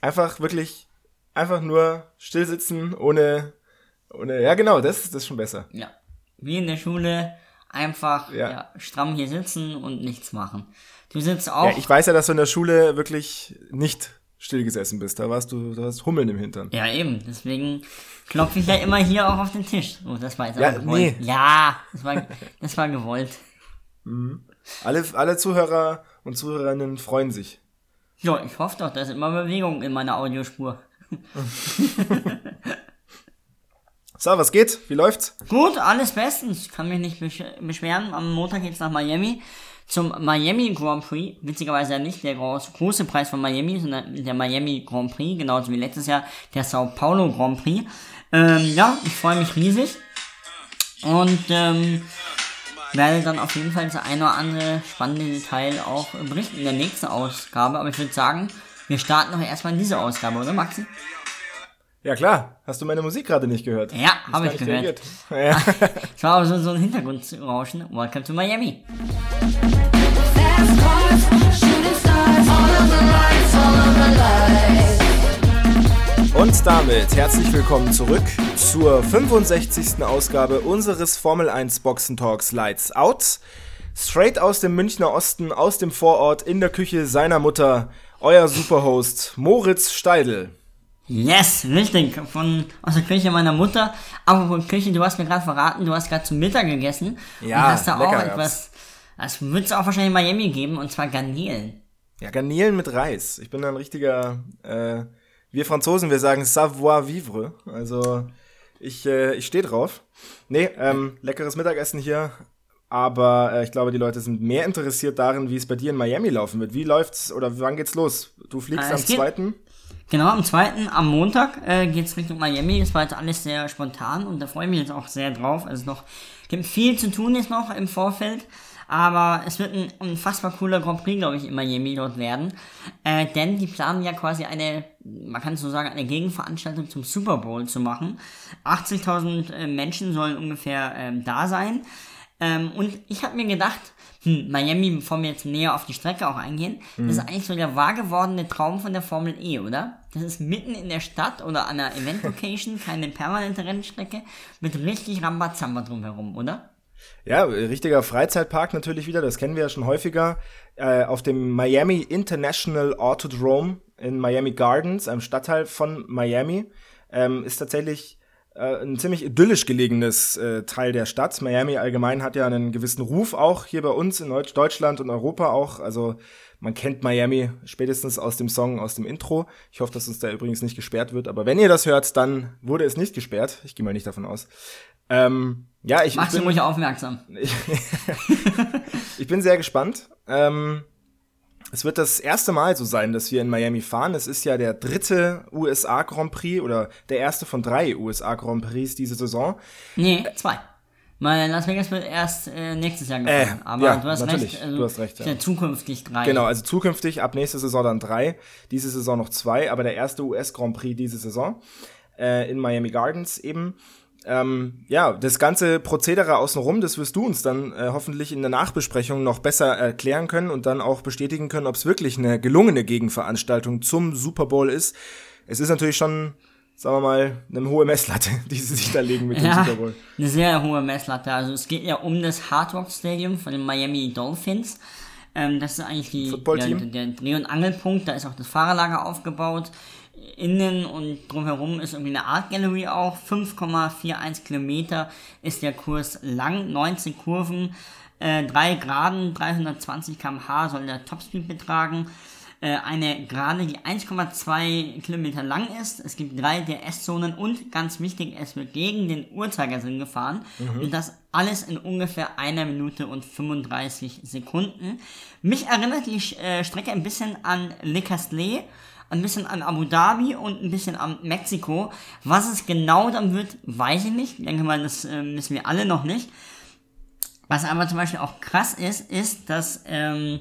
Einfach wirklich, einfach nur still sitzen, ohne, ohne, ja genau, das, das ist schon besser. Ja. Wie in der Schule, einfach Ja. ja. stramm hier sitzen und nichts machen. Du sitzt auch. Ja, ich weiß ja, dass du in der Schule wirklich nicht still gesessen bist. Da warst du, du hast Hummeln im Hintern. Ja, eben. Deswegen klopfe ich ja immer hier auch auf den Tisch. Oh, das war jetzt Ja, auch gewollt. nee. Ja, das war, das war gewollt. Alle, alle Zuhörer und Zuhörerinnen freuen sich. Ja, ich hoffe doch, da ist immer Bewegung in meiner Audiospur. So, was geht? Wie läuft's? Gut, alles bestens. Ich kann mich nicht besch beschweren. Am Montag geht's nach Miami zum Miami Grand Prix. Witzigerweise ja nicht der groß, große Preis von Miami, sondern der Miami Grand Prix, genauso wie letztes Jahr der Sao Paulo Grand Prix. Ähm, ja, ich freue mich riesig. Und ähm, werde dann auf jeden Fall das eine oder andere spannende Detail auch berichten in der nächsten Ausgabe. Aber ich würde sagen, wir starten doch erstmal in diese Ausgabe, oder Maxi? Ja klar, hast du meine Musik gerade nicht gehört? Ja, habe ich gehört. Ja. Es war aber so, so ein Hintergrundrauschen. Welcome to Miami. Und damit herzlich willkommen zurück zur 65. Ausgabe unseres Formel 1 Boxentalks Lights Out. Straight aus dem Münchner Osten, aus dem Vorort, in der Küche seiner Mutter, euer Superhost Moritz Steidl. Yes, richtig. Von aus der Küche meiner Mutter. Apropos Küche, du hast mir gerade verraten, du hast gerade zum Mittag gegessen. Ja, und hast da auch etwas. Das wird es auch wahrscheinlich in Miami geben, und zwar Garnelen. Ja, Garnelen mit Reis. Ich bin ein richtiger, äh, wir Franzosen, wir sagen savoir vivre. Also ich, äh, ich stehe drauf. Nee, ähm, leckeres Mittagessen hier. Aber äh, ich glaube, die Leute sind mehr interessiert darin, wie es bei dir in Miami laufen wird. Wie läuft's oder wann geht's los? Du fliegst Äh, am es geht- zweiten. Genau, am zweiten, am Montag, äh, geht's Richtung Miami. Das war jetzt alles sehr spontan und da freue ich mich jetzt auch sehr drauf. Also noch, gibt viel zu tun jetzt noch im Vorfeld. Aber es wird ein unfassbar cooler Grand Prix, glaube ich, in Miami dort werden. Äh, denn die planen ja quasi eine, man kann so sagen, eine Gegenveranstaltung zum Super Bowl zu machen. 80.000 äh, Menschen sollen ungefähr ähm, da sein. Ähm, und ich habe mir gedacht, hm, Miami, bevor wir jetzt näher auf die Strecke auch eingehen, das ist eigentlich so der wahr gewordene Traum von der Formel E, oder? Das ist mitten in der Stadt oder an einer Event-Location, keine permanente Rennstrecke, mit richtig Rambazamba drumherum, oder? Ja, richtiger Freizeitpark natürlich wieder, das kennen wir ja schon häufiger. Äh, auf dem Miami International Autodrome in Miami Gardens, einem Stadtteil von Miami, ähm, ist tatsächlich äh, ein ziemlich idyllisch gelegenes äh, Teil der Stadt. Miami allgemein hat ja einen gewissen Ruf auch hier bei uns in Deut- Deutschland und Europa auch. Also man kennt Miami spätestens aus dem Song, aus dem Intro. Ich hoffe, dass uns da übrigens nicht gesperrt wird. Aber wenn ihr das hört, dann wurde es nicht gesperrt. Ich gehe mal nicht davon aus. Ähm, ja, ich, ich Machst du bin, ruhig aufmerksam. ich bin sehr gespannt. Ähm, es wird das erste Mal so sein, dass wir in Miami fahren. Es ist ja der dritte USA Grand Prix oder der erste von drei USA Grand Prix diese Saison. Nee, zwei. Weil Las Vegas wird erst äh, nächstes Jahr gefahren. Äh, aber ja, du hast natürlich. recht, also Du hast recht, ja zukünftig drei. Genau, also zukünftig ab nächste Saison dann drei, diese Saison noch zwei, aber der erste US Grand Prix diese Saison äh, in Miami Gardens eben. Ähm, ja, das ganze Prozedere außenrum, das wirst du uns dann äh, hoffentlich in der Nachbesprechung noch besser erklären können und dann auch bestätigen können, ob es wirklich eine gelungene Gegenveranstaltung zum Super Bowl ist. Es ist natürlich schon, sagen wir mal, eine hohe Messlatte, die sie sich da legen mit dem Ja, Super Bowl. eine sehr hohe Messlatte. Also es geht ja um das Hard Rock Stadium von den Miami Dolphins. Ähm, das ist eigentlich die, der, der Dreh- und Angelpunkt. Da ist auch das Fahrerlager aufgebaut. Innen und drumherum ist irgendwie eine Art Gallery auch. 5,41 Kilometer ist der Kurs lang, 19 Kurven, äh, 3 Graden, 320 km/h soll der Topspeed betragen. Äh, eine Gerade, die 1,2 Kilometer lang ist. Es gibt drei DRS-Zonen und ganz wichtig, es wird gegen den Uhrzeigersinn gefahren. Und das alles in ungefähr einer Minute und 35 Sekunden. Mich erinnert die äh, Strecke ein bisschen an Le Castellet, ein bisschen an Abu Dhabi und ein bisschen an Mexiko. Was es genau dann wird, weiß ich nicht. Ich denke mal, das äh, wissen wir alle noch nicht. Was aber zum Beispiel auch krass ist, ist, dass ähm,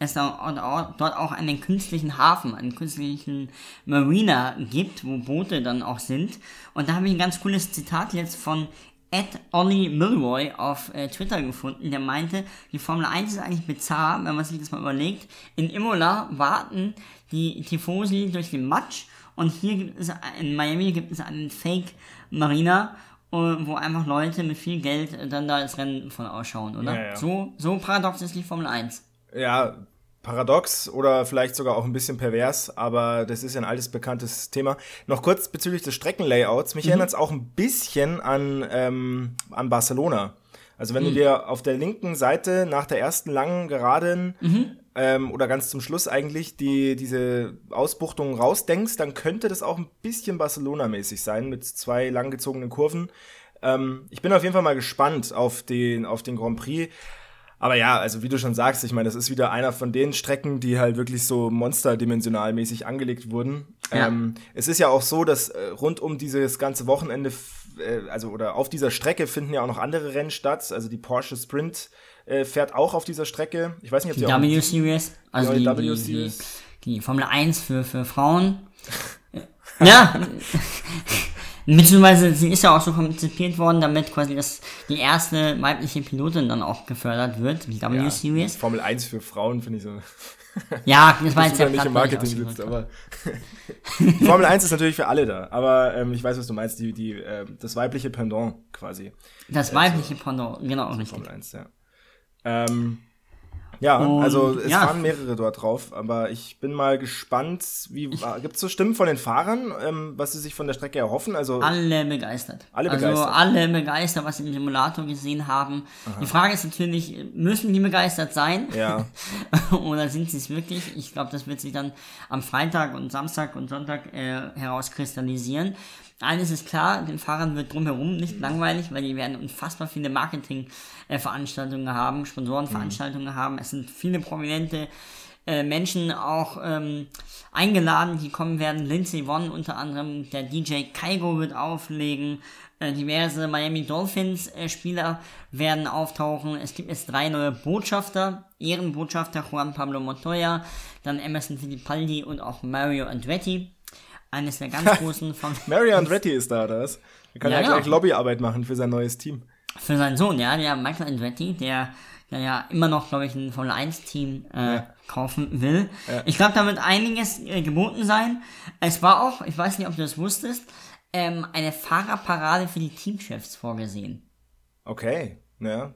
es da, dort auch einen künstlichen Hafen, einen künstlichen Marina gibt, wo Boote dann auch sind. Und da habe ich ein ganz cooles Zitat jetzt von Ed Ollie Milroy auf äh, Twitter gefunden, der meinte, die Formel 1 ist eigentlich bizarr, wenn man sich das mal überlegt. In Imola warten die Tifosi durch den Matsch und hier gibt es, in Miami gibt es einen Fake Marina, äh, wo einfach Leute mit viel Geld dann da das Rennen von ausschauen, oder? Ja, ja. So, so paradox ist die Formel 1. Ja, paradox oder vielleicht sogar auch ein bisschen pervers, aber das ist ja ein altes bekanntes Thema. Noch kurz bezüglich des Streckenlayouts. Mich erinnert es auch ein bisschen an, ähm, an Barcelona. Also wenn du dir auf der linken Seite nach der ersten langen Geraden ähm, oder ganz zum Schluss eigentlich die, diese Ausbuchtung rausdenkst, dann könnte das auch ein bisschen Barcelona-mäßig sein mit zwei langgezogenen Kurven. Ähm, ich bin auf jeden Fall mal gespannt auf den, auf den Grand Prix. Aber ja, also wie du schon sagst, ich meine, das ist wieder einer von den Strecken, die halt wirklich so monsterdimensionalmäßig angelegt wurden. Ja. Ähm, es ist ja auch so, dass äh, rund um dieses ganze Wochenende, äh, also oder auf dieser Strecke finden ja auch noch andere Rennen statt. Also die Porsche Sprint äh, fährt auch auf dieser Strecke. Ich weiß nicht, ob Die die auch W Series, also die, die die, die Formel 1 für, für Frauen. ja. Beziehungsweise sie ist ja auch so konzipiert worden, damit quasi das, die erste weibliche Pilotin dann auch gefördert wird, die W ja. Formel 1 für Frauen finde ich so. Ja, das war jetzt ja nicht im Marketing sitzt, aber Formel 1 ist natürlich für alle da. Aber ähm, ich weiß, was du meinst, die, die, äh, das weibliche Pendant quasi. Das weibliche Pendant, genau, richtig. Formel 1, ja. Ähm, ja, Und, also es ja. waren mehrere dort drauf, aber ich bin mal gespannt, wie gibt es so Stimmen von den Fahrern, ähm, was sie sich von der Strecke erhoffen? Also Alle begeistert. Alle also begeistert. alle begeistert, was sie im Simulator gesehen haben. Die Frage ist natürlich, müssen die begeistert sein? ja, Oder sind sie es wirklich? Ich glaube, das wird sich dann am Freitag und Samstag und Sonntag äh, herauskristallisieren. Eines ist klar, den Fahrern wird drumherum nicht langweilig, weil die werden unfassbar viele Marketing-Veranstaltungen haben, Sponsorenveranstaltungen haben. Es sind viele prominente äh, Menschen auch ähm, eingeladen, die kommen werden. Lindsay Vonn unter anderem, der DJ Kaigo wird auflegen. Äh, diverse Miami Dolphins äh, Spieler werden auftauchen. Es gibt jetzt drei neue Botschafter. Ehrenbotschafter Juan Pablo Montoya, dann Emerson Fittipaldi und auch Mario Andretti. Eines der ganz großen von Mario Andretti ist da, was? Er kann Ja, ja, genau. gleich Lobbyarbeit machen für sein neues Team. für seinen Sohn, ja, der Michael Andretti, der, der ja immer noch, glaube ich, ein Formel 1 Team äh, Ja. kaufen will. Ich glaube, da wird einiges äh, geboten sein. Es war auch, ich weiß nicht, ob du das wusstest, ähm, eine Fahrerparade für die Teamchefs vorgesehen. Okay, ja.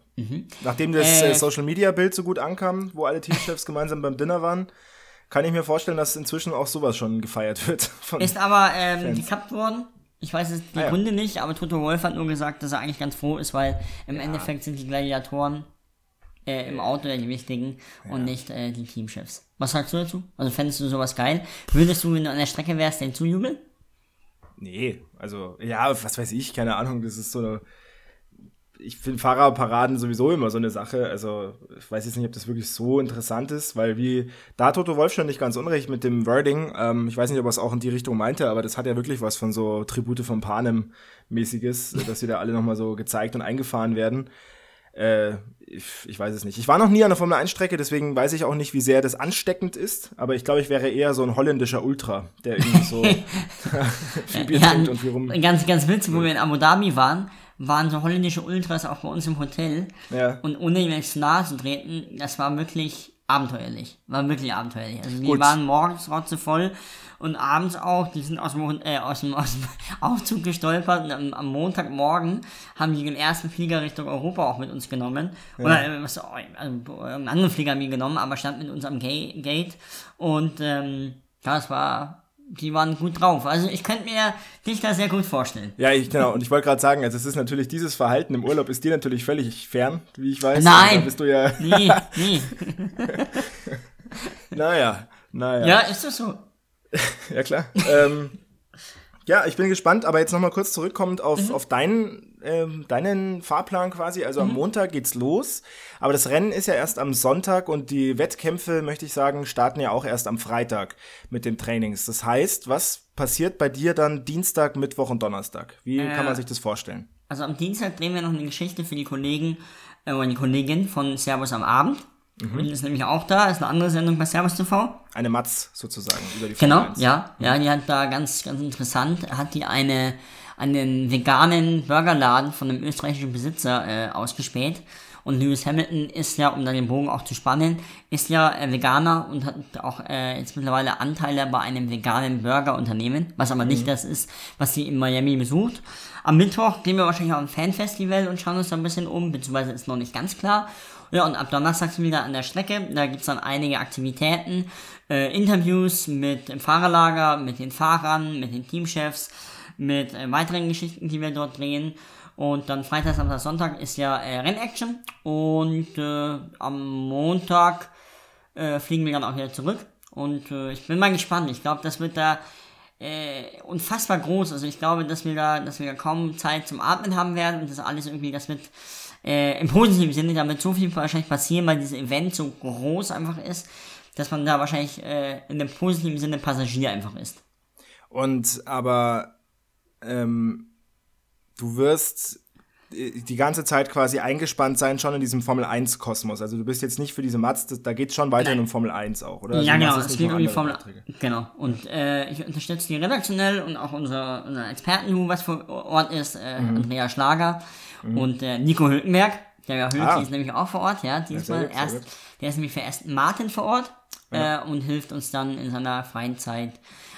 Nachdem das Äh, äh, Social Media Bild so gut ankam, wo alle Teamchefs gemeinsam beim Dinner waren, kann ich mir vorstellen, dass inzwischen auch sowas schon gefeiert wird. Ist aber ähm, gekappt worden. Ich weiß jetzt die Ah, ja. Gründe nicht, aber Toto Wolf hat nur gesagt, dass er eigentlich ganz froh ist, weil im Endeffekt sind die Gladiatoren äh, im Auto ja die wichtigen und nicht äh, die Teamchefs. Was sagst du dazu? Also fändest du sowas geil? Würdest du, wenn du an der Strecke wärst, den zujubeln? Nee, also, ja, was weiß ich, keine Ahnung, das ist so eine. Ich finde Fahrerparaden sowieso immer so eine Sache. Also, ich weiß jetzt nicht, ob das wirklich so interessant ist, weil wie, da Toto Wolf schon nicht ganz unrecht mit dem Wording. Ähm, ich weiß nicht, ob er es auch in die Richtung meinte, aber das hat ja wirklich was von so Tribute von Panem mäßiges, dass sie da alle nochmal so gezeigt und eingefahren werden. Äh, ich, ich weiß es nicht. Ich war noch nie an der Formel 1 Strecke, deswegen weiß ich auch nicht, wie sehr das ansteckend ist. Aber ich glaube, ich wäre eher so ein holländischer Ultra, der irgendwie so viel Bier trinkt und viel rum. ganz, ganz witzig, wo wir in Abu Dhabi waren, waren so holländische Ultras auch bei uns im Hotel. Ja. Und ohne jetzt nahe zu treten, das war wirklich abenteuerlich. War wirklich abenteuerlich. Also die Gut. waren morgens rotzevoll und abends auch, die sind aus dem, äh, aus dem, aus dem Aufzug gestolpert und am, am Montagmorgen haben die den ersten Flieger Richtung Europa auch mit uns genommen. Oder äh, was, also, einen anderen Flieger haben die genommen, aber stand mit uns am Ga- Gate und ähm, ja, es war, die waren gut drauf. Also ich könnte mir dich da sehr gut vorstellen. Ja, ich, genau. Und ich wollte gerade sagen, also es ist natürlich, dieses Verhalten im Urlaub ist dir natürlich völlig fern, wie ich weiß. Nein. Da bist du ja, Nee, nee. naja, naja. Ja, ist das so? Ja, klar. ähm, ja, ich bin gespannt, aber jetzt nochmal kurz zurückkommend auf, Mhm. auf deinen, ähm, deinen Fahrplan quasi. Also am Montag geht's los, aber das Rennen ist ja erst am Sonntag und die Wettkämpfe, möchte ich sagen, starten ja auch erst am Freitag mit den Trainings. Das heißt, was passiert bei dir dann Dienstag, Mittwoch und Donnerstag? Wie kann man sich das vorstellen? Also am Dienstag drehen wir noch eine Geschichte für die Kollegen äh, oder die Kollegin von Servus am Abend. Mhm. Und ist nämlich auch da, ist eine andere Sendung bei Servus TV. Eine Matz sozusagen über die Genau, Formel 1. ja, ja, die hat da ganz, ganz interessant, hat die eine einen veganen Burgerladen von einem österreichischen Besitzer äh, ausgespäht. Und Lewis Hamilton ist ja, um dann den Bogen auch zu spannen, ist ja äh, Veganer und hat auch äh, jetzt mittlerweile Anteile bei einem veganen Burgerunternehmen, was aber nicht das ist, was sie in Miami besucht. Am Mittwoch gehen wir wahrscheinlich auf ein Fanfestival und schauen uns da ein bisschen um, beziehungsweise ist noch nicht ganz klar. Ja, und ab Donnerstag sind wir wieder an der Strecke. Da gibt's dann einige Aktivitäten, äh, Interviews mit dem Fahrerlager, mit den Fahrern, mit den Teamchefs, mit äh, weiteren Geschichten, die wir dort drehen. Und dann Freitag, Samstag, Sonntag ist ja äh, Rennaction. Und äh, am Montag äh, fliegen wir dann auch wieder zurück. Und äh, ich bin mal gespannt. Ich glaube, das wird da äh, unfassbar groß. Also ich glaube, dass wir da, dass wir da kaum Zeit zum Atmen haben werden und das alles irgendwie, das wird äh, im positiven Sinne, da wird so viel wahrscheinlich passieren, weil dieses Event so groß einfach ist, dass man da wahrscheinlich äh, in dem positiven Sinne Passagier einfach ist. Und aber ähm, du wirst äh, die ganze Zeit quasi eingespannt sein schon in diesem Formel 1 Kosmos. Also du bist jetzt nicht für diese Mats, da geht's schon weiterhin um Formel 1 auch, oder? Also ja, du genau, es geht um die Formel andere Beiträge. Genau. Und äh, ich unterstütze die redaktionell und auch unser, unser Experten, was vor Ort ist, äh, Mhm. Andrea Schlager und äh, Nico Hülkenberg. Der ja Hülki Ah. ist nämlich auch vor Ort, ja, diesmal sehr erst. Der ist nämlich für Aston Martin vor Ort äh, und hilft uns dann in seiner freien Zeit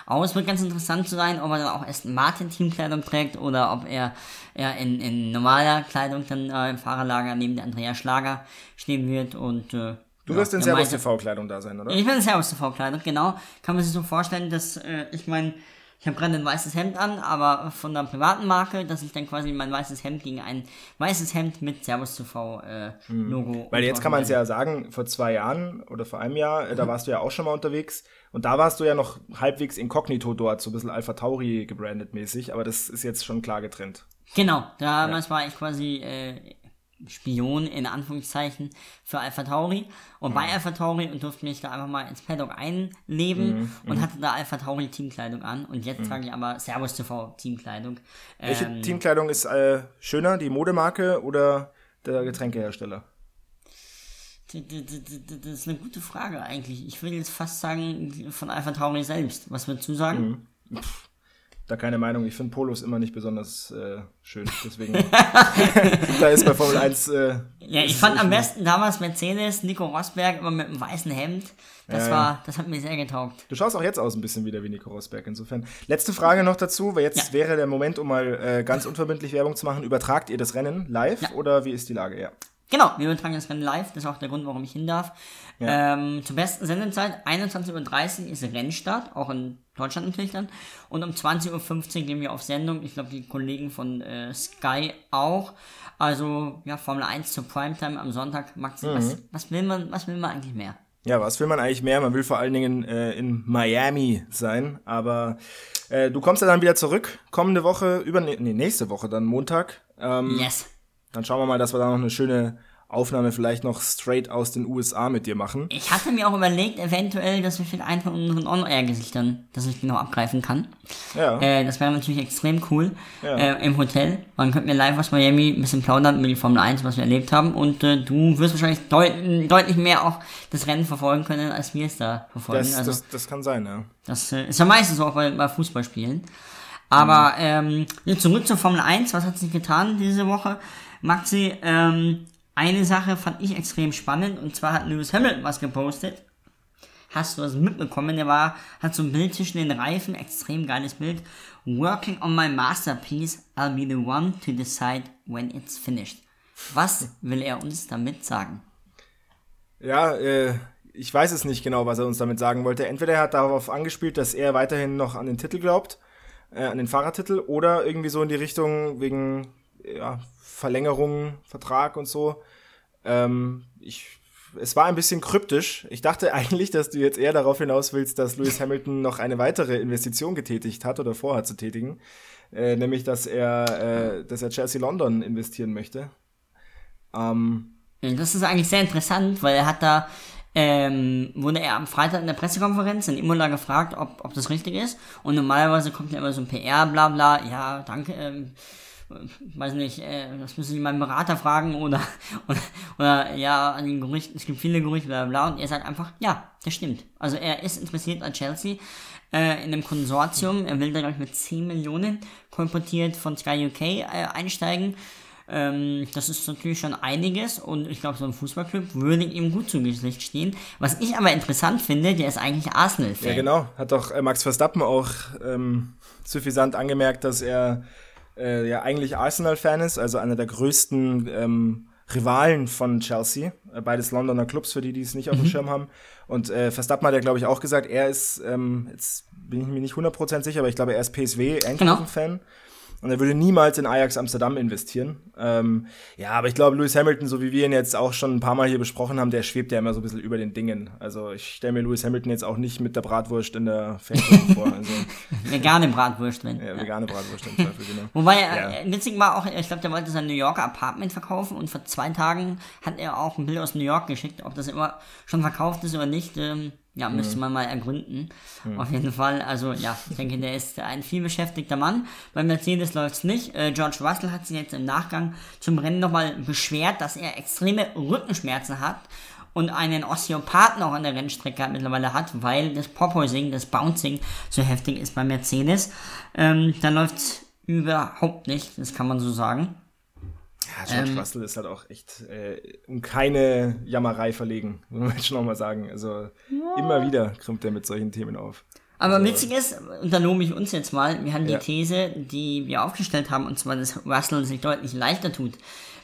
aus. Wird ganz interessant zu sein, ob er dann auch Aston Martin Teamkleidung trägt oder ob er, er in, in normaler Kleidung dann äh, im Fahrerlager neben der Andrea Schlager stehen wird und äh, Du wirst in er Servus TV-Kleidung da sein, oder? ich bin in Servus TV-Kleidung, genau. Kann man sich so vorstellen, dass äh, ich mein, ich habe gerade ein weißes Hemd an, aber von einer privaten Marke, dass ich dann quasi mein weißes Hemd gegen ein weißes Hemd mit Servus TV äh, Logo. Hm. Weil jetzt kann man es ja sagen, vor zwei Jahren oder vor einem Jahr, äh, Mhm. da warst du ja auch schon mal unterwegs. Und da warst du ja noch halbwegs inkognito dort, so ein bisschen Alpha Tauri gebrandet mäßig. Aber das ist jetzt schon klar getrennt. Genau, damals war ich quasi äh, Spion in Anführungszeichen für Alpha Tauri und Mhm. bei Alpha Tauri und durfte mich da einfach mal ins Paddock einleben Mhm, und hatte da Alpha Tauri Teamkleidung an und jetzt trage ich aber Servus TV Teamkleidung. Welche Ähm, Teamkleidung ist äh, schöner, die Modemarke oder der Getränkehersteller? Das ist eine gute Frage eigentlich. Ich würde jetzt fast sagen, von Alpha Tauri selbst. Was würdest du sagen? Da keine Meinung. Ich finde Polos immer nicht besonders äh, schön. Deswegen. da ist bei Formel 1. Äh, Ja, ich fand am besten damals Mercedes, Nico Rosberg immer mit einem weißen Hemd. Das Ja, war, das hat mir sehr getaugt. Du schaust auch jetzt aus ein bisschen wieder wie Nico Rosberg. Insofern. Letzte Frage noch dazu, weil jetzt Ja. wäre der Moment, um mal äh, ganz unverbindlich Werbung zu machen. Übertragt ihr das Rennen live Ja. oder wie ist die Lage? Ja. Genau, wir übertragen das Rennen live. Das ist auch der Grund, warum ich hin darf. Ja. Ähm, zur besten Sendezeit, 21.30 Uhr ist Rennstart, auch in Deutschland natürlich dann. Und um 20.15 Uhr gehen wir auf Sendung. Ich glaube, die Kollegen von äh, Sky auch. Also, ja, Formel 1 zur Primetime am Sonntag. Max, Mhm. was, was, will man, was will man eigentlich mehr? Ja, was will man eigentlich mehr? Man will vor allen Dingen äh, in Miami sein. Aber äh, du kommst ja dann wieder zurück. Kommende Woche, über nee, nächste Woche, dann Montag. Ähm, Yes. Dann schauen wir mal, dass wir da noch eine schöne Aufnahme vielleicht noch straight aus den USA mit dir machen. Ich hatte mir auch überlegt, eventuell, dass wir für einen von unseren On-Air-Gesichtern, dass ich die noch abgreifen kann. Ja. Äh, das wäre natürlich extrem cool. Ja. Äh, Im Hotel. Man könnte mir live aus Miami ein bisschen plaudern über die Formel 1, was wir erlebt haben. Und äh, du wirst wahrscheinlich deut deutlich mehr auch das Rennen verfolgen können, als wir es da verfolgen. Das, also, das, das kann sein, ja. das äh, ist ja meistens auch bei, bei Fußballspielen. Aber ähm, jetzt zurück zur Formel 1. Was hat sich getan diese Woche? Maxi, ähm, eine Sache fand ich extrem spannend. Und zwar hat Lewis Hamilton was gepostet. Hast du das mitbekommen? Der war, hat so ein Bild zwischen den Reifen, extrem geiles Bild. Working on my masterpiece, I'll be the one to decide when it's finished. Was will er uns damit sagen? Ja, äh, ich weiß es nicht genau, was er uns damit sagen wollte. Entweder er hat darauf angespielt, dass er weiterhin noch an den Titel glaubt, äh, an den Fahrertitel, oder irgendwie so in die Richtung wegen ja, Verlängerung, Vertrag und so. Ähm, ich, es war ein bisschen kryptisch. Ich dachte eigentlich, dass du jetzt eher darauf hinaus willst, dass Lewis Hamilton noch eine weitere Investition getätigt hat oder vorhat zu tätigen, äh, nämlich dass er, äh, dass er Chelsea London investieren möchte. Ähm, Das ist eigentlich sehr interessant, weil er hat da, ähm, wurde er am Freitag in der Pressekonferenz in Imola gefragt, ob, ob das richtig ist. Und normalerweise kommt ja immer so ein PR, bla bla, ja, danke, ähm, äh, weiß nicht, äh, das müssen Sie meinen Berater fragen oder, oder, oder ja, an den Gerüchten, es gibt viele Gerüchte, bla bla, und er sagt einfach, ja, das stimmt. Also er ist interessiert an Chelsea. äh, in einem Konsortium. Er will da, glaube ich, mit 10 Millionen kolportiert von Sky UK äh, einsteigen. Ähm, das ist natürlich schon einiges und ich glaube, so ein Fußballclub würde ihm gut zu Gesicht stehen. Was ich aber interessant finde, der ist eigentlich Arsenal-Fan. Ja, genau. Hat doch äh, Max Verstappen auch ähm, suffisant angemerkt, dass er äh, ja eigentlich Arsenal-Fan ist, also einer der größten ähm, Rivalen von Chelsea. Äh, beides Londoner Clubs, für die, die es nicht auf dem Schirm haben. Und äh, Verstappen hat ja, glaube ich, auch gesagt, er ist, ähm, jetzt bin ich mir nicht 100% sicher, aber ich glaube, er ist PSW-Eindhoven-Fan. Und er würde niemals in Ajax Amsterdam investieren. Ähm, ja, aber ich glaube, Lewis Hamilton, so wie wir ihn jetzt auch schon ein paar Mal hier besprochen haben, der schwebt ja immer so ein bisschen über den Dingen. Also ich stelle mir Lewis Hamilton jetzt auch nicht mit der Bratwurst in der Fernsehung vor. Also, Vegane Bratwurst, wenn. ja, vegane Bratwurst im Zweifel, genau. Wobei, Ja. äh, witzig war auch, ich glaube, der wollte sein New Yorker Apartment verkaufen und vor zwei Tagen hat er auch ein Bild aus New York geschickt. Ob das immer schon verkauft ist oder nicht, ähm, ja, Mhm. müsste man mal ergründen. Auf jeden Fall, also ja, ich denke, der ist ein viel beschäftigter Mann. Bei Mercedes läuft's nicht. Äh, George Russell hat sich jetzt im Nachgang zum Rennen nochmal beschwert, dass er extreme Rückenschmerzen hat und einen Osteopathen auch an der Rennstrecke mittlerweile hat, weil das Porpoising, das Bouncing so heftig ist bei Mercedes. Ähm, da läuft's überhaupt nicht, das kann man so sagen. Ja, George Ähm, Russell ist halt auch echt äh, um keine Jammerei verlegen, muss man jetzt schon nochmal sagen. Also immer wieder krümmt er mit solchen Themen auf. Aber witzig ist, und da lobe ich uns jetzt mal, wir haben die Ja. These, die wir aufgestellt haben, und zwar, dass Russell sich deutlich leichter tut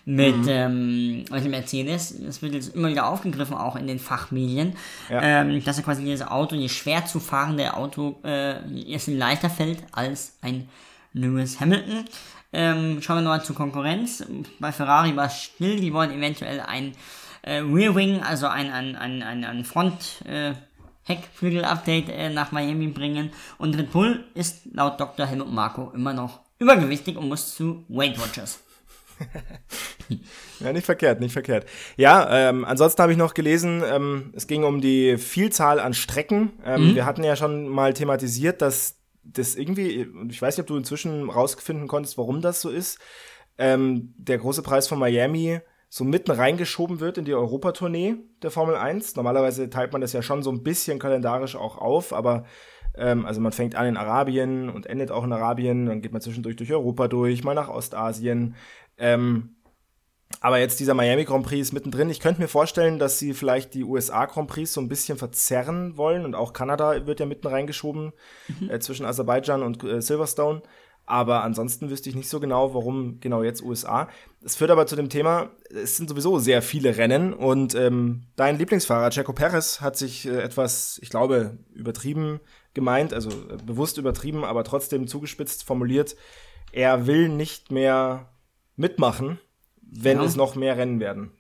mit, Mhm. ähm, dem Mercedes. Das wird jetzt immer wieder aufgegriffen, auch in den Fachmedien, Ja. ähm, dass er quasi dieses Auto, dieses schwer zu fahrende Auto, äh, erst leichter fällt als ein Lewis Hamilton. Ähm, schauen wir nochmal zur Konkurrenz. Bei Ferrari war es still, die wollen eventuell ein äh, Rear Wing, also ein, ein, ein, ein, ein Front, äh, Heckflügel-Update äh, nach Miami bringen. Und Red Bull ist laut Dr. Helmut Marko immer noch übergewichtig und muss zu Weight Watchers. Ja, nicht verkehrt, nicht verkehrt. Ja, ähm, ansonsten habe ich noch gelesen, ähm, es ging um die Vielzahl an Strecken. Ähm, Wir hatten ja schon mal thematisiert, dass das irgendwie, und ich weiß nicht, ob du inzwischen rausfinden konntest, warum das so ist, ähm, der große Preis von Miami so mitten reingeschoben wird in die Europatournee der Formel 1. Normalerweise teilt man das ja schon so ein bisschen kalendarisch auch auf, aber ähm, also man fängt an in Arabien und endet auch in Arabien, dann geht man zwischendurch durch Europa durch, mal nach Ostasien. Ähm, aber jetzt dieser Miami Grand Prix ist mittendrin. Ich könnte mir vorstellen, dass sie vielleicht die USA Grand Prix so ein bisschen verzerren wollen und auch Kanada wird ja mitten reingeschoben äh, zwischen Aserbaidschan und äh, Silverstone. Aber ansonsten wüsste ich nicht so genau, warum genau jetzt USA. Es führt aber zu dem Thema, es sind sowieso sehr viele Rennen und ähm, dein Lieblingsfahrer, Checo Perez, hat sich äh, etwas, ich glaube, übertrieben gemeint, also äh, bewusst übertrieben, aber trotzdem zugespitzt formuliert. Er will nicht mehr mitmachen, wenn Ja. es noch mehr Rennen werden.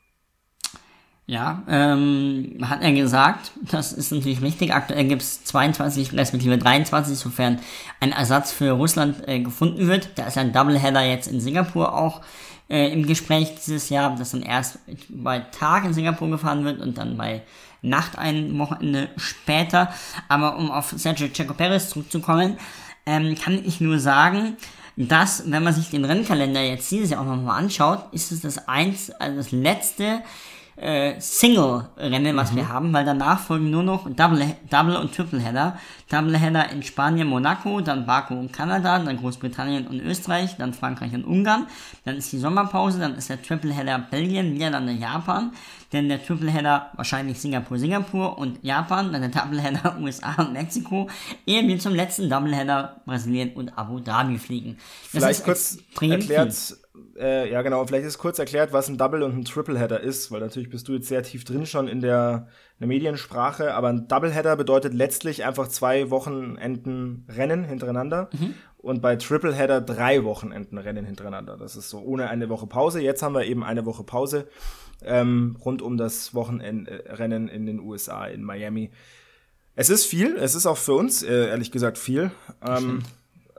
Ja, ähm, hat er gesagt, das ist natürlich richtig. Aktuell gibt es 22 respektive 23, sofern ein Ersatz für Russland äh, gefunden wird. Da ist ein Doubleheader jetzt in Singapur auch äh, im Gespräch dieses Jahr, das dann erst bei Tag in Singapur gefahren wird und dann bei Nacht ein Wochenende später. Aber um auf Sergio Checo Perez zurückzukommen, ähm, kann ich nur sagen, dass, wenn man sich den Rennkalender jetzt dieses Jahr auch nochmal anschaut, ist es das eins, also das letzte äh, Single-Rennen, was wir haben, weil danach folgen nur noch Double, Double und Tripleheader. Doubleheader in Spanien, Monaco, dann Baku und Kanada, dann Großbritannien und Österreich, dann Frankreich und Ungarn. Dann ist die Sommerpause, dann ist der Tripleheader Belgien, Niederlande, Japan. Dann der Tripleheader wahrscheinlich Singapur, Singapur und Japan. Dann der Doubleheader USA und Mexiko. Ehe wir zum letzten Doubleheader Brasilien und Abu Dhabi fliegen. Das Vielleicht kurz erklärt, viel. Äh, ja genau, vielleicht ist kurz erklärt, was ein Double und ein Tripleheader ist, weil natürlich bist du jetzt sehr tief drin schon in der, in der Mediensprache, aber ein Doubleheader bedeutet letztlich einfach zwei Wochenenden Rennen hintereinander Mhm. und bei Tripleheader drei Wochenenden Rennen hintereinander. Das ist so ohne eine Woche Pause. Jetzt haben wir eben eine Woche Pause ähm, rund um das Wochenendrennen in den USA, in Miami. Es ist viel, es ist auch für uns, äh, ehrlich gesagt, viel. Ähm,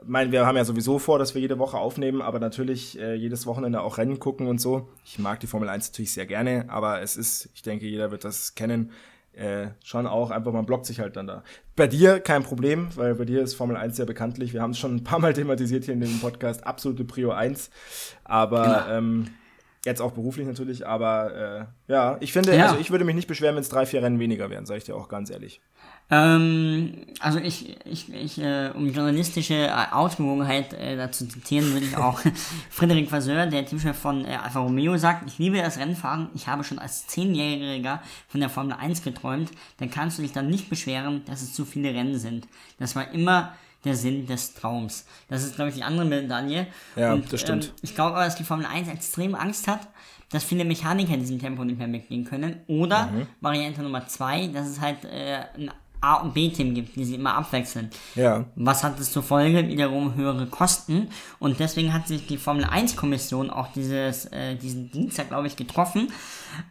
mein, wir haben ja sowieso vor, dass wir jede Woche aufnehmen, aber natürlich äh, jedes Wochenende auch Rennen gucken und so. Ich mag die Formel 1 natürlich sehr gerne, aber es ist, ich denke, jeder wird das kennen, äh, schon auch einfach, man blockt sich halt dann da. Bei dir kein Problem, weil bei dir ist Formel 1 sehr bekanntlich. Wir haben es schon ein paar Mal thematisiert hier in dem Podcast, absolute Prio 1. Aber ähm, jetzt auch beruflich natürlich, aber äh, ja, ich finde, Ja. also ich würde mich nicht beschweren, wenn es drei, vier Rennen weniger wären, sage ich dir auch ganz ehrlich. Ähm, also ich, ich, ich äh, um journalistische äh, Ausgewogenheit äh, dazu zitieren, würde ich auch Frederik Vasseur, der Teamchef von äh, Alfa Romeo, sagt, ich liebe das Rennfahren, ich habe schon als Zehnjähriger von der Formel 1 geträumt, dann kannst du dich dann nicht beschweren, dass es zu viele Rennen sind. Das war immer der Sinn des Traums. Das ist, glaube ich, die andere Medaille. Ja, das stimmt. Ähm, ich glaube aber, dass die Formel 1 extrem Angst hat, dass viele Mechaniker in diesem Tempo nicht mehr mitgehen können. Oder Mhm. Variante Nummer zwei, dass es halt äh, ein A- und B-Team gibt, die sie immer abwechseln. Ja. Was hat es zur Folge? Wiederum höhere Kosten. Und deswegen hat sich die Formel 1-Kommission auch dieses, äh, diesen Dienstag, glaube ich, getroffen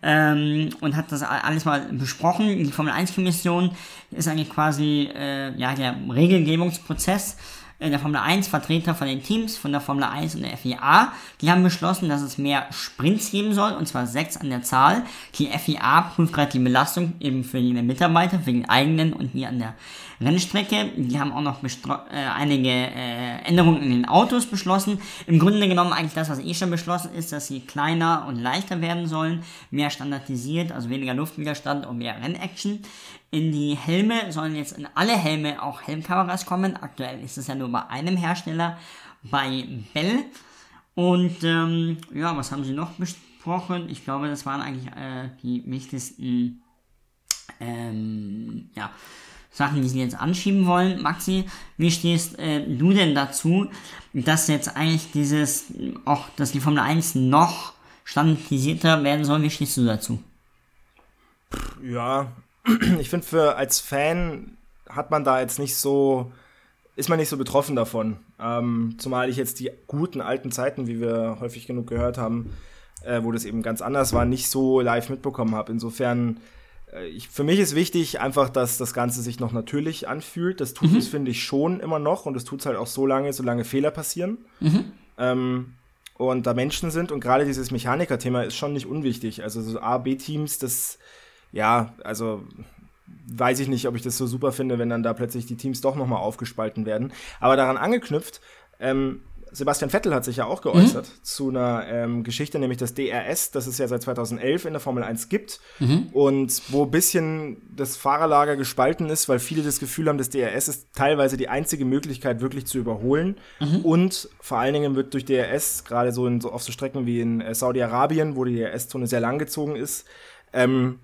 ähm, und hat das alles mal besprochen. Die Formel 1-Kommission ist eigentlich quasi äh, ja, der Regelgebungsprozess äh, der Formel 1, Vertreter von den Teams, von der Formel 1 und der FIA. Die haben beschlossen, dass es mehr Sprints geben soll, und zwar sechs an der Zahl. Die FIA prüft gerade die Belastung eben für die Mitarbeiter, für den eigenen und die an der Rennstrecke. Die haben auch noch äh, einige äh, Änderungen in den Autos beschlossen. Im Grunde genommen eigentlich das, was eh schon beschlossen ist, dass sie kleiner und leichter werden sollen, mehr standardisiert, also weniger Luftwiderstand und mehr Rennaction. In die Helme sollen jetzt in alle Helme auch Helmkameras kommen. Aktuell ist es ja nur bei einem Hersteller, bei Bell. Und ähm, ja, was haben sie noch besprochen? Ich glaube, das waren eigentlich äh, die wichtigsten ähm, ja, Sachen, die sie jetzt anschieben wollen. Maxi, wie stehst äh, du denn dazu, dass jetzt eigentlich dieses, auch, dass die Formel 1 noch standardisierter werden soll? Wie stehst du dazu? Ja, ich finde, für als Fan hat man da jetzt nicht so, ist man nicht so betroffen davon. Ähm, zumal ich jetzt die guten alten Zeiten, wie wir häufig genug gehört haben, äh, wo das eben ganz anders war, nicht so live mitbekommen habe. Insofern, äh, ich, für mich ist wichtig einfach, dass das Ganze sich noch natürlich anfühlt. Das tut es, finde ich, schon immer noch und es tut es halt auch so lange, solange Fehler passieren. Ähm, und da Menschen sind und gerade dieses Mechaniker-Thema ist schon nicht unwichtig. Also so A, B-Teams, das, ja, also weiß ich nicht, ob ich das so super finde, wenn dann da plötzlich die Teams doch nochmal aufgespalten werden. Aber daran angeknüpft, ähm, Sebastian Vettel hat sich ja auch geäußert zu einer ähm, Geschichte, nämlich das DRS, das es ja seit 2011 in der Formel 1 gibt und wo ein bisschen das Fahrerlager gespalten ist, weil viele das Gefühl haben, das DRS ist teilweise die einzige Möglichkeit, wirklich zu überholen. Und vor allen Dingen wird durch DRS, gerade so, in, so auf so Strecken wie in äh, Saudi-Arabien, wo die DRS-Zone sehr lang gezogen ist, ähm,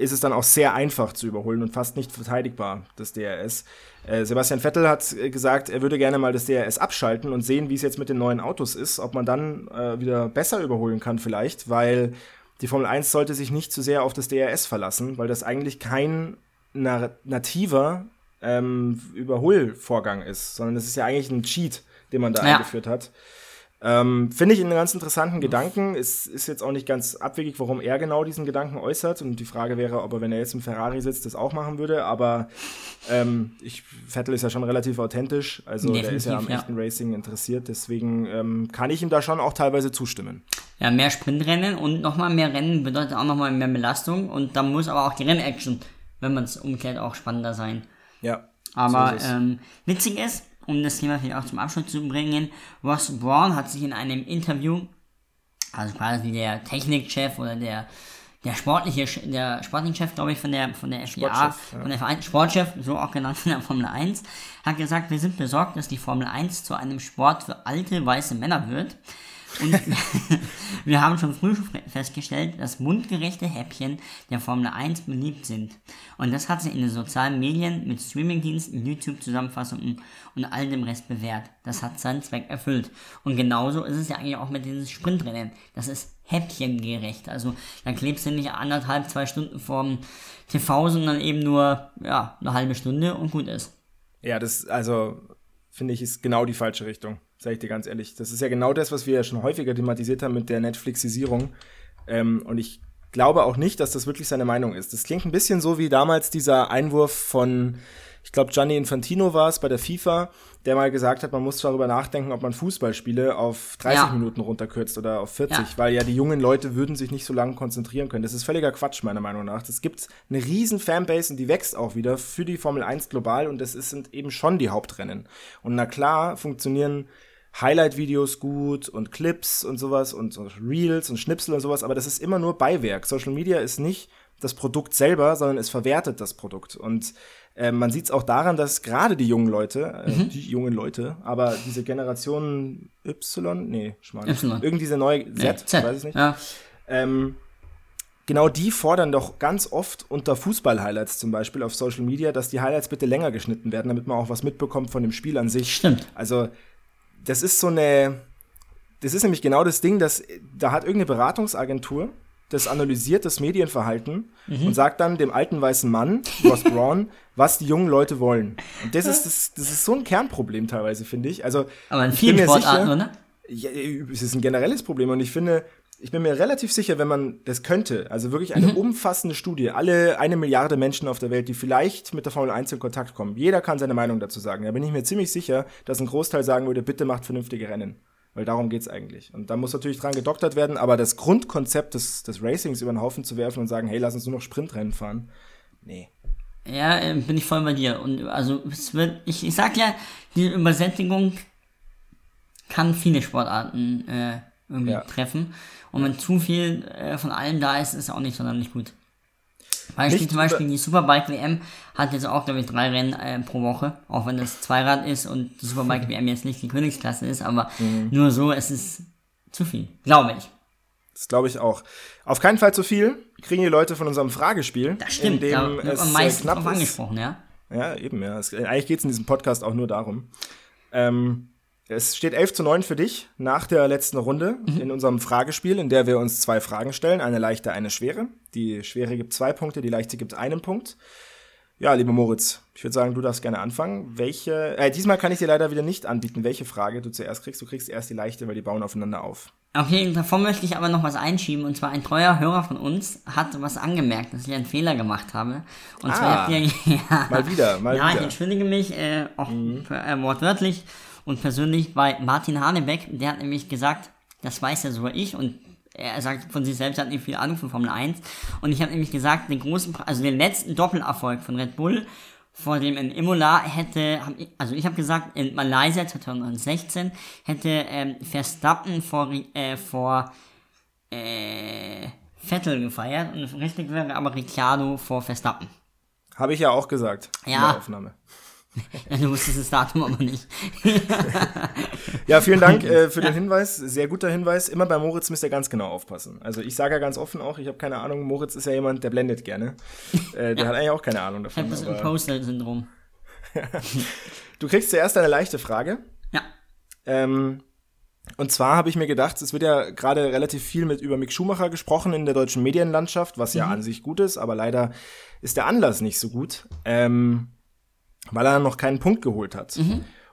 ist es dann auch sehr einfach zu überholen und fast nicht verteidigbar, das DRS. Äh, Sebastian Vettel hat äh, gesagt, er würde gerne mal das DRS abschalten und sehen, wie es jetzt mit den neuen Autos ist, ob man dann äh, wieder besser überholen kann vielleicht, weil die Formel 1 sollte sich nicht zu sehr auf das DRS verlassen, weil das eigentlich kein na nativer ähm, Überholvorgang ist, sondern es ist ja eigentlich ein Cheat, den man da Ja. eingeführt hat. Ähm, Finde ich einen ganz interessanten Gedanken. Es ist jetzt auch nicht ganz abwegig, warum er genau diesen Gedanken äußert. Und die Frage wäre, ob er, wenn er jetzt im Ferrari sitzt, das auch machen würde. Aber ähm, ich, Vettel ist ja schon relativ authentisch. Also der ist ja am Definitiv, ja. echten Racing interessiert. Deswegen ähm, kann ich ihm da schon auch teilweise zustimmen. Ja, mehr Sprintrennen und nochmal mehr Rennen bedeutet auch nochmal mehr Belastung und da muss aber auch die Rennaction, wenn man es umkehrt, auch spannender sein. Ja. Aber so ist ähm, witzig ist, um das Thema vielleicht auch zum Abschluss zu bringen, Ross Braun hat sich in einem Interview, also quasi der Technikchef oder der der sportliche, der Sportingchef, glaube ich, von der, von der FIA, Sportchef, ja. von der Verein, Sportchef, so auch genannt in der Formel 1, hat gesagt, wir sind besorgt, dass die Formel 1 zu einem Sport für alte, weiße Männer wird. Und wir haben schon früh festgestellt, dass mundgerechte Häppchen der Formel 1 beliebt sind. Und das hat sich in den sozialen Medien mit Streamingdiensten, YouTube-Zusammenfassungen und all dem Rest bewährt. Das hat seinen Zweck erfüllt. Und genauso ist es ja eigentlich auch mit diesen Sprintrennen. Das ist häppchengerecht. Also da klebst du nicht anderthalb, zwei Stunden vorm TV, sondern eben nur ja, eine halbe Stunde und gut ist. Ja, das, also, finde ich, ist genau die falsche Richtung. Sag ich dir ganz ehrlich. Das ist ja genau das, was wir ja schon häufiger thematisiert haben mit der Netflixisierung. Ähm, und ich glaube auch nicht, dass das wirklich seine Meinung ist. Das klingt ein bisschen so wie damals dieser Einwurf von, ich glaube, Gianni Infantino war es bei der FIFA, der mal gesagt hat, man muss darüber nachdenken, ob man Fußballspiele auf 30 Ja. Minuten runterkürzt oder auf 40, Ja. weil ja die jungen Leute würden sich nicht so lange konzentrieren können. Das ist völliger Quatsch, meiner Meinung nach. Es gibt eine riesen Fanbase und die wächst auch wieder für die Formel 1 global und das ist, sind eben schon die Hauptrennen. Und na klar funktionieren Highlight-Videos gut und Clips und sowas und Reels und Schnipsel und sowas, aber das ist immer nur Beiwerk. Social Media ist nicht das Produkt selber, sondern es verwertet das Produkt. Und äh, man sieht es auch daran, dass gerade die jungen Leute, äh, die jungen Leute, aber diese Generation Y, nee, Schmarrn, Y. irgendwie diese neue Z, Z. weiß ich nicht, Ja. ähm, genau die fordern doch ganz oft unter Fußball-Highlights zum Beispiel auf Social Media, dass die Highlights bitte länger geschnitten werden, damit man auch was mitbekommt von dem Spiel an sich. Stimmt. Also, das ist so eine. Das ist nämlich genau das Ding, dass da hat irgendeine Beratungsagentur, das analysiert das Medienverhalten Mhm. und sagt dann dem alten weißen Mann, Ross Braun, was die jungen Leute wollen. Und das ist, das, das ist so ein Kernproblem teilweise, finde ich. Also, Aber in vielen Sportarten, sicher- oder? ja, es ist ein generelles Problem und ich finde, ich bin mir relativ sicher, wenn man das könnte, also wirklich eine umfassende Studie, alle eine Milliarde Menschen auf der Welt, die vielleicht mit der Formel 1 in Kontakt kommen, jeder kann seine Meinung dazu sagen. Da bin ich mir ziemlich sicher, dass ein Großteil sagen würde, bitte macht vernünftige Rennen. Weil darum geht's eigentlich. Und da muss natürlich dran gedoktert werden, aber das Grundkonzept des, des Racings über den Haufen zu werfen und sagen, hey, lass uns nur noch Sprintrennen fahren. Nee. Ja, äh, bin ich voll bei dir. Und also es wird, ich, ich sag ja, die Übersättigung kann viele Sportarten äh, irgendwie Ja. treffen. Und wenn zu viel äh, von allem da ist, ist auch nicht sonderlich gut. Beispiel Nicht zum Beispiel die Superbike WM hat jetzt auch, glaube ich, drei Rennen äh, pro Woche, auch wenn das Zweirad ist und die Superbike WM jetzt nicht die Königsklasse ist, aber Mhm. nur so, es ist zu viel, glaube ich. Das glaube ich auch. Auf keinen Fall zu viel kriegen die Leute von unserem Fragespiel. Das stimmt, in da dem wird es man meistens knapp drauf ist. angesprochen, ja. Ja, eben, ja. Es, eigentlich geht es in diesem Podcast auch nur darum. Ähm, es steht 11 zu 9 für dich nach der letzten Runde in unserem Fragespiel, in der wir uns zwei Fragen stellen, eine leichte, eine schwere. Die schwere gibt zwei Punkte, die leichte gibt einen Punkt. Ja, lieber Moritz, ich würde sagen, du darfst gerne anfangen. Welche, äh, diesmal kann ich dir leider wieder nicht anbieten, welche Frage du zuerst kriegst. Du kriegst erst die leichte, weil die bauen aufeinander auf. Okay, davor möchte ich aber noch was einschieben. Und zwar ein treuer Hörer von uns hat was angemerkt, dass ich einen Fehler gemacht habe. Und zwar Ah. habt ihr, ja, Mal wieder, mal ja, ich wieder. entschuldige mich, äh, auch für, äh, wortwörtlich und persönlich bei Martin Hanebeck. Der hat nämlich gesagt, das weiß ja sogar ich und er sagt von sich selbst, er hat nicht viel Ahnung von Formel 1. Und ich habe nämlich gesagt, den großen, also den letzten Doppelerfolg von Red Bull vor dem in Imola hätte, also ich habe gesagt, in Malaysia 2016 hätte ähm, Verstappen vor, äh, vor äh, Vettel gefeiert und richtig wäre aber Ricciardo vor Verstappen. Habe ich ja auch gesagt in Ja. der Aufnahme. Ja, du wusstest das Datum aber nicht. Ja, vielen Dank äh, für den Hinweis. Sehr guter Hinweis. Immer bei Moritz müsst ihr ganz genau aufpassen. Also ich sage ja ganz offen auch, ich habe keine Ahnung, Moritz ist ja jemand, der blendet gerne. Äh, der hat eigentlich auch keine Ahnung Ich habe davon. das Imposter-Syndrom. du kriegst zuerst eine leichte Frage. Ja. Ähm, und zwar habe ich mir gedacht, es wird ja gerade relativ viel mit über Mick Schumacher gesprochen in der deutschen Medienlandschaft, was ja an sich gut ist, aber leider ist der Anlass nicht so gut, ähm, weil er noch keinen Punkt geholt hat.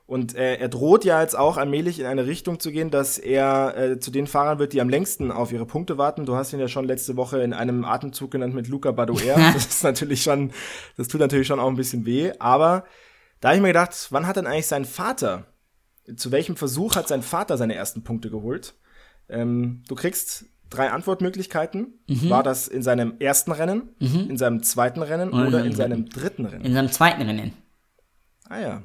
Und äh, er droht ja jetzt auch allmählich in eine Richtung zu gehen, dass er äh, zu den Fahrern wird, die am längsten auf ihre Punkte warten. Du hast ihn ja schon letzte Woche in einem Atemzug genannt mit Luca Badoer. Das ist natürlich schon, das tut natürlich schon auch ein bisschen weh. Aber da habe ich mir gedacht, wann hat denn eigentlich sein Vater, zu welchem Versuch hat sein Vater seine ersten Punkte geholt? Ähm, du kriegst drei Antwortmöglichkeiten. War das in seinem ersten Rennen, in seinem zweiten Rennen Oder oder in seinem dritten Rennen? In seinem zweiten Rennen. Ah ja.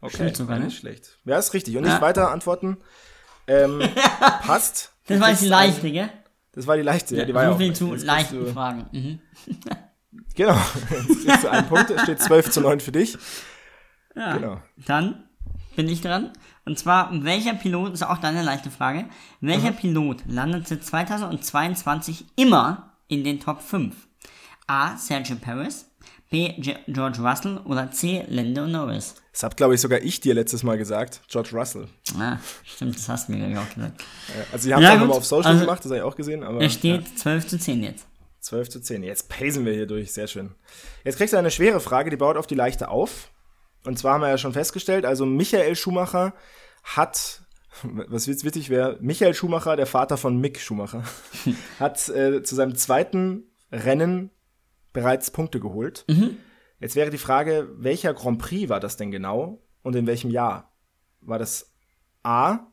Okay, Stimmt sogar, ja, ne? nicht schlecht. Ja, ist richtig. Und nicht Ja. weiter antworten. Ähm, passt. Das war kriegst die leichte, gell? Das war die leichte, ja, die war ja auch zu Jetzt leichten du- Fragen. Mhm. Genau. Jetzt kriegst du einen Punkt. Es steht 12 zu 9 für dich. Ja. Genau. Dann bin ich dran. Und zwar, welcher Pilot, ist auch deine leichte Frage, welcher Pilot landete 2022 immer in den Top 5? A. Sergio Perez, B. Ge- George Russell oder C. Lando Norris? Das hab, glaube ich, sogar ich dir letztes Mal gesagt. George Russell. Ah, stimmt, das hast du mir ich auch gesagt. Ja, Also, ich habe Ja, es auch gut. nochmal auf Social Also- gemacht, das habe ich auch gesehen. Aber Es steht 12 zu 10 jetzt. 12 zu 10. Jetzt pacen wir hier durch. Sehr schön. Jetzt kriegst du eine schwere Frage, die baut auf die leichte auf. Und zwar haben wir ja schon festgestellt, also Michael Schumacher hat, was jetzt witzig wäre, Michael Schumacher, der Vater von Mick Schumacher, hat äh, zu seinem zweiten Rennen bereits Punkte geholt. Jetzt wäre die Frage, welcher Grand Prix war das denn genau und in welchem Jahr? War das A,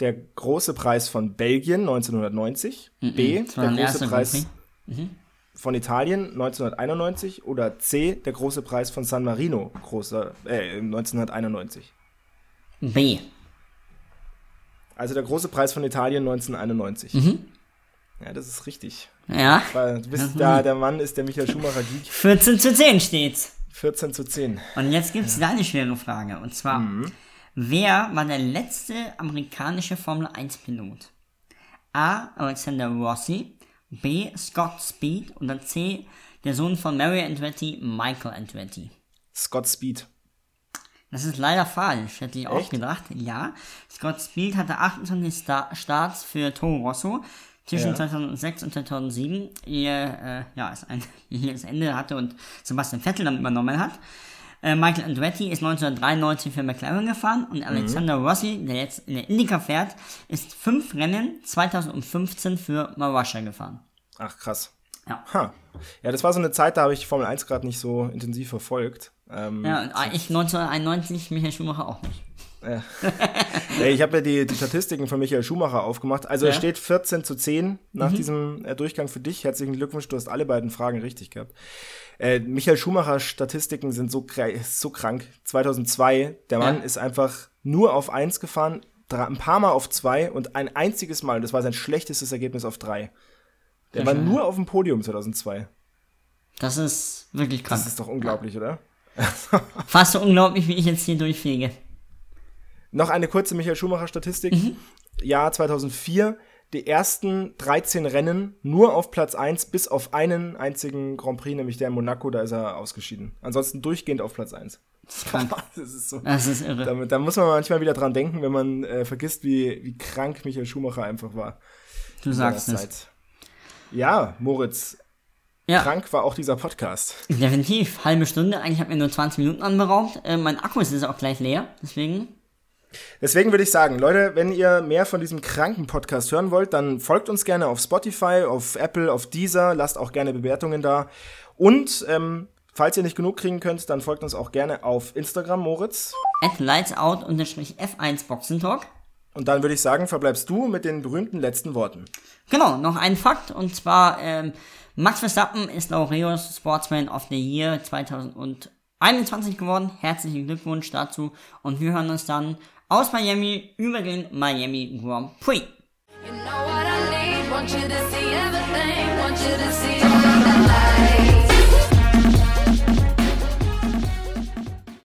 der große Preis von Belgien 1990, B, Das war der große Preis Grand von Italien 1991 oder C, der große Preis von San Marino großer, äh, 1991. B. Also der große Preis von Italien 1991. Ja, das ist richtig. Ja. Weil Du bist da, der Mann ist der Michael Schumacher Geek. 14 zu 10 steht's. 14 zu 10. Und jetzt gibt's da eine schwere Frage. Und zwar, wer war der letzte amerikanische Formel 1 Pilot? A. Alexander Rossi, B. Scott Speed oder C. Der Sohn von Mary Andretti, Michael Andretti. Scott Speed. Das ist leider falsch, hätte ich auch Echt? gedacht. Ja, Scott Speed hatte 28 Sta Starts für Toro Rosso zwischen Ja. 2006 und 2007, ehe äh, ja, es ein jähes Ende hatte und Sebastian Vettel dann übernommen hat. Äh, Michael Andretti ist 1993 für McLaren gefahren und Alexander Rossi, der jetzt in der Indica fährt, ist fünf Rennen 2015 für Marussia gefahren. Ach, krass. Ja. Ha. Ja, das war so eine Zeit, da habe ich Formel 1 gerade nicht so intensiv verfolgt. Ähm, Ja, und ich 1991, Michael Schumacher auch nicht. Ja, ich habe ja die, die Statistiken von Michael Schumacher aufgemacht. Also Ja. es steht 14 zu 10 nach diesem äh, Durchgang für dich. Herzlichen Glückwunsch, du hast alle beiden Fragen richtig gehabt. Äh, Michael Schumacher Statistiken sind so, so krank. 2002, der Mann Ja. ist einfach nur auf 1 gefahren, ein paar Mal auf 2 und ein einziges Mal, das war sein schlechtestes Ergebnis auf 3. Der Sehr war nur auf dem Podium 2002. Das ist wirklich krass. Das ist doch unglaublich, oder? Fast so unglaublich, wie ich jetzt hier durchfege. Noch eine kurze Michael Schumacher Statistik. Jahr 2004, die ersten 13 Rennen nur auf Platz 1 bis auf einen einzigen Grand Prix, nämlich der in Monaco, da ist er ausgeschieden. Ansonsten durchgehend auf Platz 1. Das ist krank. Das ist so. Das ist irre. Da, da muss man manchmal wieder dran denken, wenn man äh, vergisst, wie, wie krank Michael Schumacher einfach war. Du sagst es. Zeit. Ja, Moritz, Ja, krank war auch dieser Podcast. definitiv. Halbe Stunde. Eigentlich hat mir nur 20 Minuten anberaubt. Äh, mein Akku ist jetzt auch gleich leer. Deswegen. Deswegen würde ich sagen, Leute, wenn ihr mehr von diesem kranken Podcast hören wollt, dann folgt uns gerne auf Spotify, auf Apple, auf Deezer, lasst auch gerne Bewertungen da. Und ähm, falls ihr nicht genug kriegen könnt, dann folgt uns auch gerne auf Instagram, Moritz. At lightsout-f1 Boxentalk. Und dann würde ich sagen, verbleibst du mit den berühmten letzten Worten. Genau, noch ein Fakt. Und zwar, ähm, Max Verstappen ist Laureus Sportsman of the Year 2021 geworden. Herzlichen Glückwunsch dazu. Und wir hören uns dann aus Miami über den Miami Grand Prix. You know